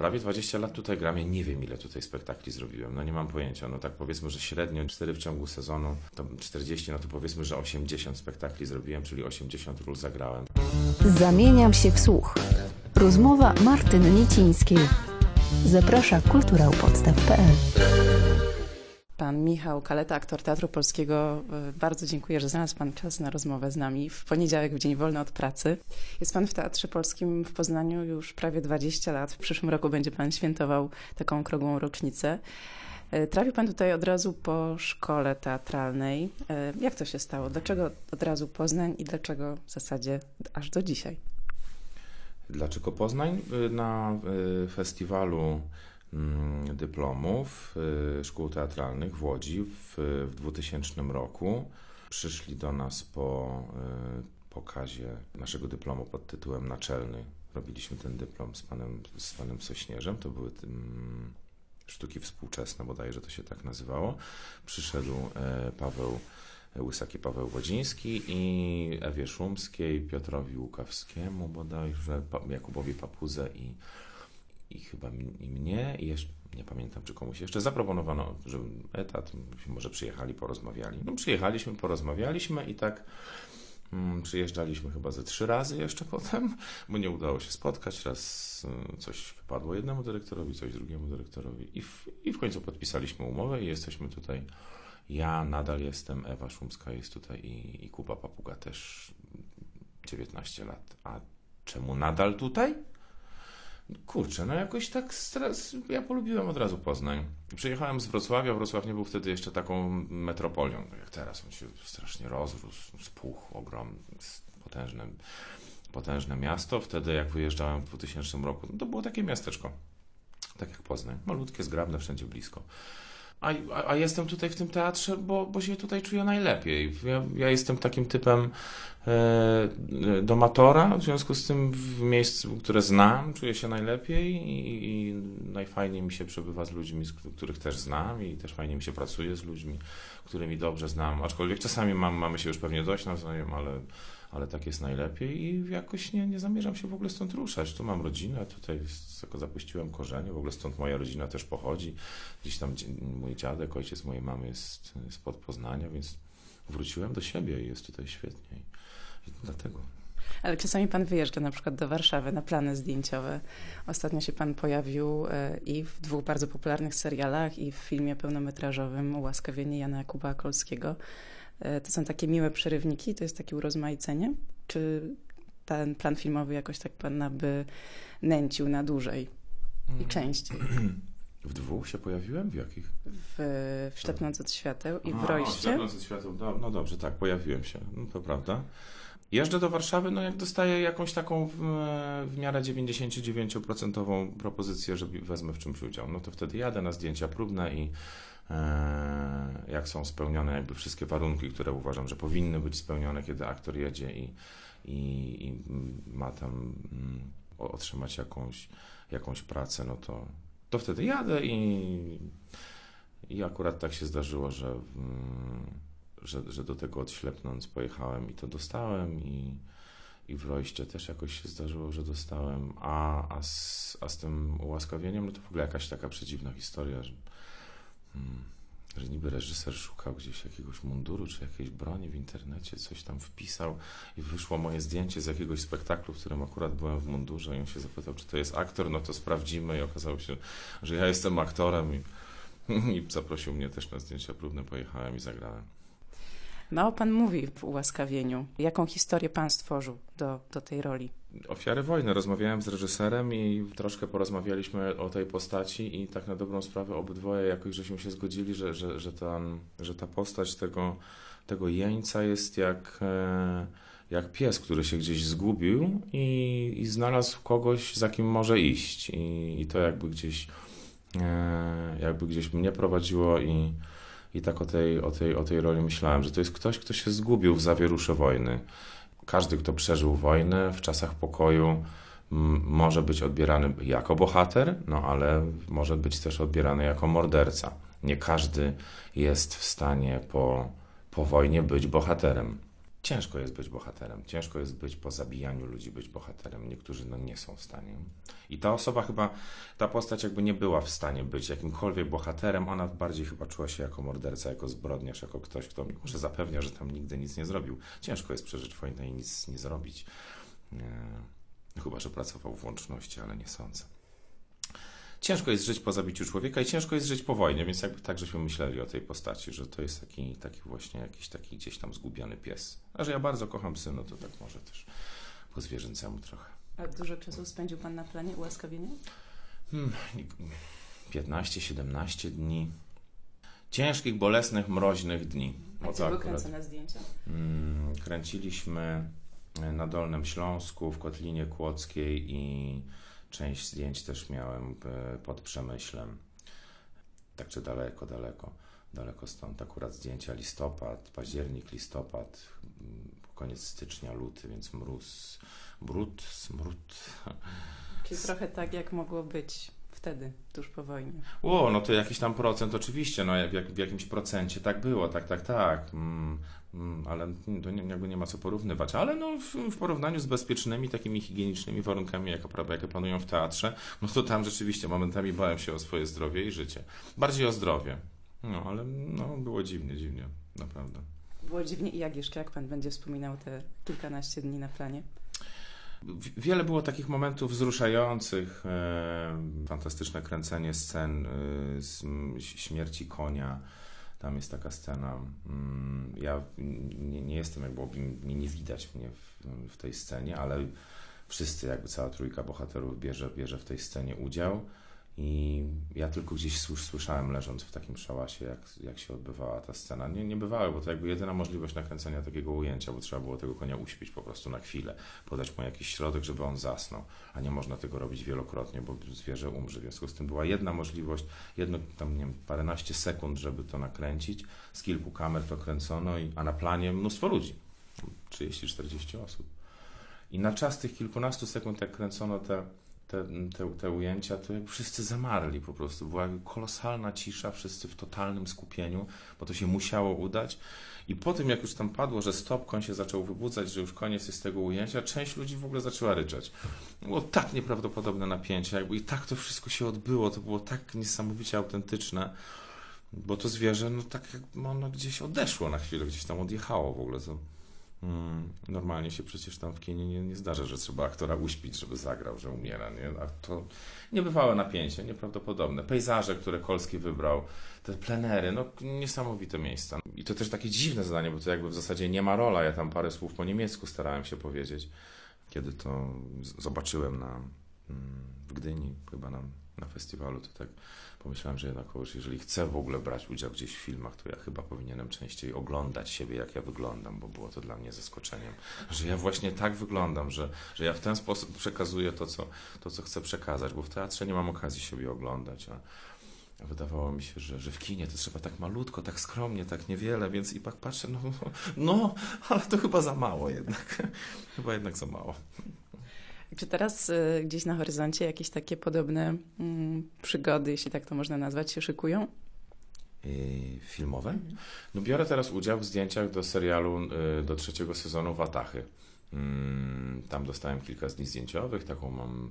Prawie 20 lat tutaj gram, ja nie wiem ile tutaj spektakli zrobiłem, no nie mam pojęcia, no tak powiedzmy, że średnio 4 w ciągu sezonu, to 40, no to powiedzmy, że 80 spektakli zrobiłem, czyli 80 ról zagrałem. Zamieniam się w słuch. Rozmowa Martyny Niecińskiej. Zaprasza kulturałpodstaw.pl Pan Michał Kaleta, aktor Teatru Polskiego, y, bardzo dziękuję, że znalazł Pan czas na rozmowę z nami w poniedziałek, w dzień wolny od pracy. Jest Pan w Teatrze Polskim w Poznaniu już prawie 20 lat. W przyszłym roku będzie Pan świętował taką okrągłą rocznicę. Y, Trafił Pan tutaj od razu po szkole teatralnej. Y, Jak to się stało? Dlaczego od razu Poznań i dlaczego w zasadzie aż do dzisiaj? Dlaczego Poznań? Na festiwalu dyplomów y, szkół teatralnych w Łodzi w, w 2000 roku przyszli do nas po y, pokazie naszego dyplomu pod tytułem naczelny. Robiliśmy ten dyplom z panem, z panem Sośnierzem. To były mm, sztuki współczesne, bodajże to się tak nazywało. Przyszedł e, Paweł Łysaki Paweł Wodziński i Ewie Szumskiej, Piotrowi Łukawskiemu bodajże, Jakubowi Papuze i, i chyba i mnie i jeszcze, nie pamiętam czy komuś jeszcze, zaproponowano, że etat, może przyjechali, porozmawiali. No przyjechaliśmy, porozmawialiśmy i tak mm, przyjeżdżaliśmy chyba ze trzy razy jeszcze potem, bo nie udało się spotkać, raz y, coś wypadło jednemu dyrektorowi, coś drugiemu dyrektorowi i w, i w końcu podpisaliśmy umowę i jesteśmy tutaj ja nadal jestem, Ewa Szumska jest tutaj i, i Kuba Papuga też 19 lat. A czemu nadal tutaj? Kurczę, no jakoś tak stres, ja polubiłem od razu Poznań. Przyjechałem z Wrocławia, Wrocław nie był wtedy jeszcze taką metropolią, tak jak teraz. On się strasznie rozrósł, spuchł ogromny, potężne, potężne miasto. Wtedy jak wyjeżdżałem w 2000 roku, no to było takie miasteczko, tak jak Poznań. Malutkie, zgrabne, wszędzie blisko. A, a, jestem tutaj w tym teatrze, bo, bo się tutaj czuję najlepiej. Ja, ja jestem takim typem e, domatora, w związku z tym w miejscu, które znam, czuję się najlepiej i, i najfajniej mi się przebywa z ludźmi, których też znam i też fajnie mi się pracuje z ludźmi, którymi dobrze znam. Aczkolwiek czasami mam, mamy się już pewnie dość nawzajem, ale, ale tak jest najlepiej i jakoś nie, nie zamierzam się w ogóle stąd ruszać. Tu mam rodzinę, tutaj tylko zapuściłem korzenie, w ogóle stąd moja rodzina też pochodzi. Gdzieś tam mój dziadek, ojciec mojej mamy jest spod Poznania, więc wróciłem do siebie i jest tutaj świetnie. I, dlatego. Ale czasami Pan wyjeżdża na przykład do Warszawy na plany zdjęciowe. Ostatnio się Pan pojawił e, i w dwóch bardzo popularnych serialach, i w filmie pełnometrażowym Ułaskawienie Jana Jakuba Kolskiego. E, To są takie miłe przerywniki, to jest takie urozmaicenie? Czy ten plan filmowy jakoś tak Pana by nęcił na dłużej i częściej? W dwóch się pojawiłem? W jakich? W, w Szepnąc od świateł i w A, Rojście. Szepnąc od świateł. No, no dobrze, tak, pojawiłem się, no, to prawda. Jeżdżę do Warszawy, no jak dostaję jakąś taką w, w miarę 99% propozycję, że wezmę w czymś udział, no to wtedy jadę na zdjęcia próbne i jak są spełnione jakby wszystkie warunki, które uważam, że powinny być spełnione, kiedy aktor jedzie i, i, i ma tam mm, otrzymać jakąś, jakąś pracę, no to, to wtedy jadę i, i akurat tak się zdarzyło, że, mm, że, że do tego odślepnąc pojechałem i to dostałem i, i w Rojście też jakoś się zdarzyło, że dostałem, a, a, z, a z tym ułaskawieniem, no to w ogóle jakaś taka przedziwna historia, że, mm, że niby reżyser szukał gdzieś jakiegoś munduru czy jakiejś broni w internecie, coś tam wpisał i wyszło moje zdjęcie z jakiegoś spektaklu, w którym akurat byłem w mundurze i on się zapytał, czy to jest aktor, no to sprawdzimy i okazało się, że ja jestem aktorem i, i zaprosił mnie też na zdjęcia próbne, pojechałem i zagrałem. Mało Pan mówi w Ułaskawieniu. Jaką historię Pan stworzył do, do tej roli? Ofiary wojny. Rozmawiałem z reżyserem i troszkę porozmawialiśmy o tej postaci i tak na dobrą sprawę obydwoje jakoś żeśmy się zgodzili, że, że, że, ta, że ta postać tego, tego jeńca jest jak, e, jak pies, który się gdzieś zgubił i, i znalazł kogoś, za kim może iść. I, i to jakby gdzieś, e, jakby gdzieś mnie prowadziło i, i tak o tej, o, tej, o tej roli myślałem, że to jest ktoś, kto się zgubił w zawierusze wojny. Każdy, kto przeżył wojnę w czasach pokoju, może być odbierany jako bohater, no ale może być też odbierany jako morderca. Nie każdy jest w stanie po, po wojnie być bohaterem. Ciężko jest być bohaterem, ciężko jest być po zabijaniu ludzi, być bohaterem. Niektórzy no, nie są w stanie. I ta osoba chyba, ta postać jakby nie była w stanie być jakimkolwiek bohaterem, ona bardziej chyba czuła się jako morderca, jako zbrodniarz, jako ktoś, kto mi może zapewnia, że tam nigdy nic nie zrobił. Ciężko jest przeżyć wojnę i nic nie zrobić. Nie. Chyba, że pracował w łączności, ale nie sądzę ciężko jest żyć po zabiciu człowieka i ciężko jest żyć po wojnie, więc jakby tak żeśmy myśleli o tej postaci, że to jest taki, taki właśnie jakiś taki gdzieś tam zgubiony pies. A że ja bardzo kocham psy, no to tak może też po zwierzęcemu trochę. A dużo czasu spędził Pan na planie ułaskawienia? Hmm, 15-17 dni. Ciężkich, bolesnych, mroźnych dni. A gdzie były kręcone zdjęcia? Hmm, kręciliśmy na Dolnym Śląsku, w Kotlinie Kłodzkiej i Część zdjęć też miałem e, pod Przemyślem. Także daleko, daleko, daleko stąd. Akurat zdjęcia listopad, październik, listopad, mm, koniec stycznia, luty, więc mróz, brud, smród. Czyli trochę tak, jak mogło być wtedy, tuż po wojnie. O, no to jakiś tam procent oczywiście, no jak, jak w jakimś procencie tak było, tak, tak, tak. Mm, mm, ale to nie, jakby nie ma co porównywać. Ale no w, w, porównaniu z bezpiecznymi, takimi higienicznymi warunkami, jak, prawda, jakie panują w teatrze, no to tam rzeczywiście momentami bałem się o swoje zdrowie i życie. Bardziej o zdrowie. No, ale no, było dziwnie, dziwnie, naprawdę. Było dziwnie i jak jeszcze, jak pan będzie wspominał te kilkanaście dni na planie? Wiele było takich momentów wzruszających, e, fantastyczne kręcenie scen e, z śmierci konia. Tam jest taka scena. Mm, ja nie, nie jestem, jakby mnie nie widać mnie w, w, tej scenie, ale wszyscy, jakby cała trójka bohaterów bierze, bierze w tej scenie udział. I ja tylko gdzieś słyszałem, leżąc w takim szałasie, jak, jak się odbywała ta scena. Nie, nie bywały, bo to jakby jedyna możliwość nakręcenia takiego ujęcia, bo trzeba było tego konia uśpić po prostu na chwilę, podać mu jakiś środek, żeby on zasnął, a nie można tego robić wielokrotnie, bo zwierzę umrze. W związku z tym była jedna możliwość, jedno tam, nie wiem, paręnaście sekund, żeby to nakręcić. Z kilku kamer to kręcono, i, a na planie mnóstwo ludzi, 30-40 osób. I na czas tych kilkunastu sekund, jak kręcono te te, te, te ujęcia, to wszyscy zamarli po prostu. Była kolosalna cisza, wszyscy w totalnym skupieniu, bo to się musiało udać. I po tym, jak już tam padło, że stop, koń się zaczął wybudzać, że już koniec jest tego ujęcia, część ludzi w ogóle zaczęła ryczeć. Było tak nieprawdopodobne napięcie, jakby i tak to wszystko się odbyło, to było tak niesamowicie autentyczne, bo to zwierzę, no tak jak ono gdzieś odeszło na chwilę, gdzieś tam odjechało w ogóle. To Hmm, normalnie się przecież tam w kinie nie, nie zdarza, że trzeba aktora uśpić, żeby zagrał, że umiera. Nie? A to niebywałe napięcie, nieprawdopodobne. Pejzaże, które Kolski wybrał, te plenery, no niesamowite miejsca. I to też takie dziwne zadanie, bo to jakby w zasadzie nie ma rola. Ja tam parę słów po niemiecku starałem się powiedzieć, kiedy to zobaczyłem na, mm, w Gdyni, chyba na, na festiwalu, to tak pomyślałem, że jednak jeżeli chcę w ogóle brać udział gdzieś w filmach, to ja chyba powinienem częściej oglądać siebie, jak ja wyglądam, bo było to dla mnie zaskoczeniem, że ja właśnie tak wyglądam, że, że ja w ten sposób przekazuję to co, to, co chcę przekazać, bo w teatrze nie mam okazji siebie oglądać, a Wydawało mi się, że, że w kinie to trzeba tak malutko, tak skromnie, tak niewiele, więc i tak patrzę, no, no, ale to chyba za mało jednak. chyba jednak za mało. Czy teraz y, gdzieś na horyzoncie jakieś takie podobne mm, przygody, jeśli tak to można nazwać, się szykują? Yy, filmowe? Mhm. No biorę teraz udział w zdjęciach do serialu y, do trzeciego sezonu Watachy. Mm, tam dostałem kilka dni zdjęciowych, taką mam...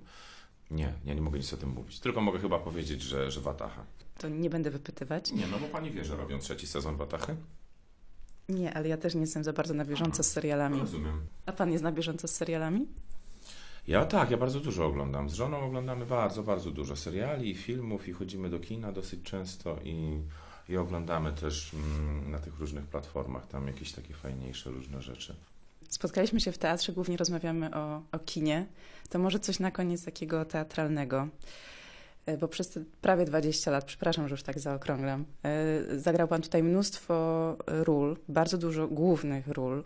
Nie, ja nie mogę nic o tym mówić. Tylko mogę chyba powiedzieć, że, że Watacha. To nie będę wypytywać. Nie, no bo pani wie, że robią trzeci sezon Watachy? Nie, ale ja też nie jestem za bardzo na bieżąco z serialami. Rozumiem. A pan jest na bieżąco z serialami? Ja tak, ja bardzo dużo oglądam. Z żoną oglądamy bardzo, bardzo dużo seriali, filmów i chodzimy do kina dosyć często i, i oglądamy też mm, na tych różnych platformach tam jakieś takie fajniejsze różne rzeczy. Spotkaliśmy się w teatrze, głównie rozmawiamy o, o kinie. To może coś na koniec takiego teatralnego e, bo przez te prawie 20 lat, przepraszam, że już tak zaokrąglam, e, zagrał Pan tutaj mnóstwo ról, bardzo dużo głównych ról.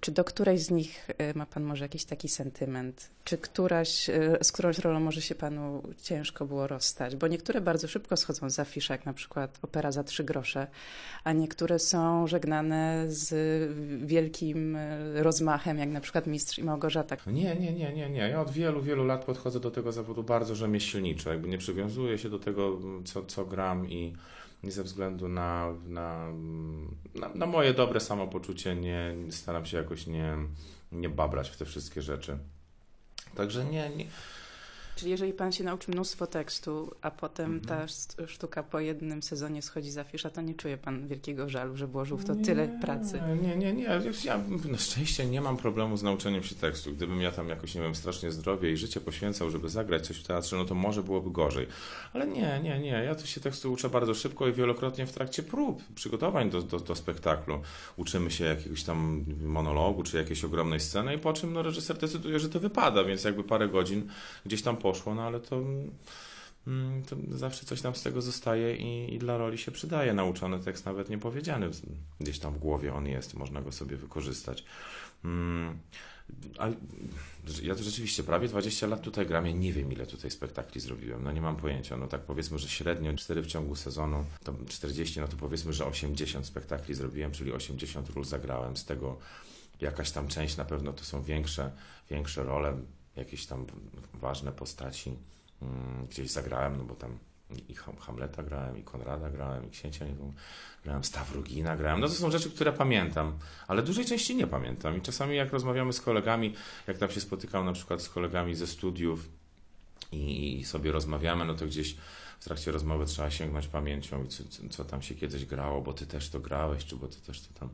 Czy do którejś z nich y, ma Pan może jakiś taki sentyment? Czy któraś, y, z którąś rolą może się Panu ciężko było rozstać? Bo niektóre bardzo szybko schodzą z afisz, jak na przykład opera za trzy grosze, a niektóre są żegnane z wielkim y, rozmachem, jak na przykład Mistrz i Małgorzata. Nie, nie, nie, nie, nie. Ja od wielu, wielu lat podchodzę do tego zawodu bardzo rzemieślniczo. Jakby nie przywiązuję się do tego, co, co gram i ze względu na, na, na, na moje dobre samopoczucie nie staram się jakoś nie, nie babrać w te wszystkie rzeczy. Także nie, nie Czyli jeżeli pan się nauczy mnóstwo tekstu, a potem Mhm. ta sz- sztuka po jednym sezonie schodzi za fisza, to nie czuje pan wielkiego żalu, że włożył w to tyle pracy. Nie, nie, nie. Ja na szczęście nie mam problemu z nauczeniem się tekstu. Gdybym ja tam jakoś, nie wiem, strasznie zdrowie i życie poświęcał, żeby zagrać coś w teatrze, no to może byłoby gorzej. Ale nie, nie, nie. Ja to się tekstu uczę bardzo szybko i wielokrotnie w trakcie prób, przygotowań do, do, do spektaklu. Uczymy się jakiegoś tam monologu, czy jakiejś ogromnej sceny i po czym no, reżyser decyduje, że to wypada, więc jakby parę godzin gdzieś tam poszło, no ale to... mm, To zawsze coś tam z tego zostaje i, i dla roli się przydaje. Nauczony tekst, nawet niepowiedziany, gdzieś tam w głowie on jest, można go sobie wykorzystać. Mm, A ja to rzeczywiście prawie 20 lat tutaj gram. Ja nie wiem, ile tutaj spektakli zrobiłem. No nie mam pojęcia. No tak powiedzmy, że średnio 4 w ciągu sezonu, to 40, no to powiedzmy, że 80 spektakli zrobiłem, czyli 80 ról zagrałem. Z tego jakaś tam część na pewno to są większe, większe role, jakieś tam ważne postaci. Mm, Gdzieś zagrałem, no bo tam i Ham- Hamleta grałem, i Konrada grałem, i Księcia grałem, Stawrogina grałem. No to są rzeczy, które pamiętam, ale dużej części nie pamiętam. I czasami jak rozmawiamy z kolegami, jak tam się spotykam na przykład z kolegami ze studiów i, i sobie rozmawiamy, no to gdzieś w trakcie rozmowy trzeba sięgnąć pamięcią co- co tam się kiedyś grało, bo ty też to grałeś, czy bo ty też to tam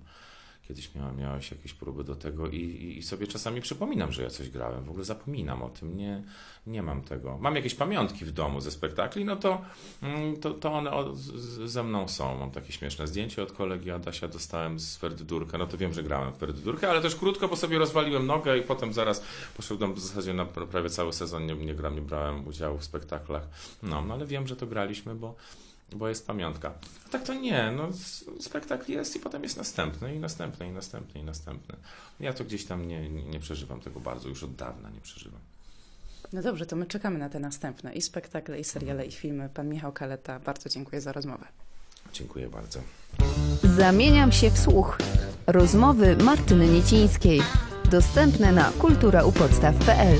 kiedyś miała, miałeś jakieś próby do tego i, i, i sobie czasami przypominam, że ja coś grałem. W ogóle zapominam o tym, nie, nie mam tego. Mam jakieś pamiątki w domu ze spektakli, no to, mm, to, to one ze mną są. Mam takie śmieszne zdjęcie od kolegi Adasia, dostałem z Ferdydurka, no to wiem, że grałem w Ferdydurkę, ale też krótko, bo sobie rozwaliłem nogę i potem zaraz poszedłem w zasadzie na pra- prawie cały sezon, nie, nie gram, nie brałem udziału w spektaklach. No, no ale wiem, że to graliśmy, bo bo jest pamiątka. A tak to nie, no spektakl jest i potem jest następny i następny i następny i następny. Ja to gdzieś tam nie, nie, nie przeżywam tego bardzo, już od dawna nie przeżywam. No dobrze, to my czekamy na te następne i spektakle, i seriale, i filmy. Pan Michał Kaleta, bardzo dziękuję za rozmowę. Dziękuję bardzo. Zamieniam się w słuch. Rozmowy Martyny Niecińskiej. Dostępne na kulturaupodstaw.pl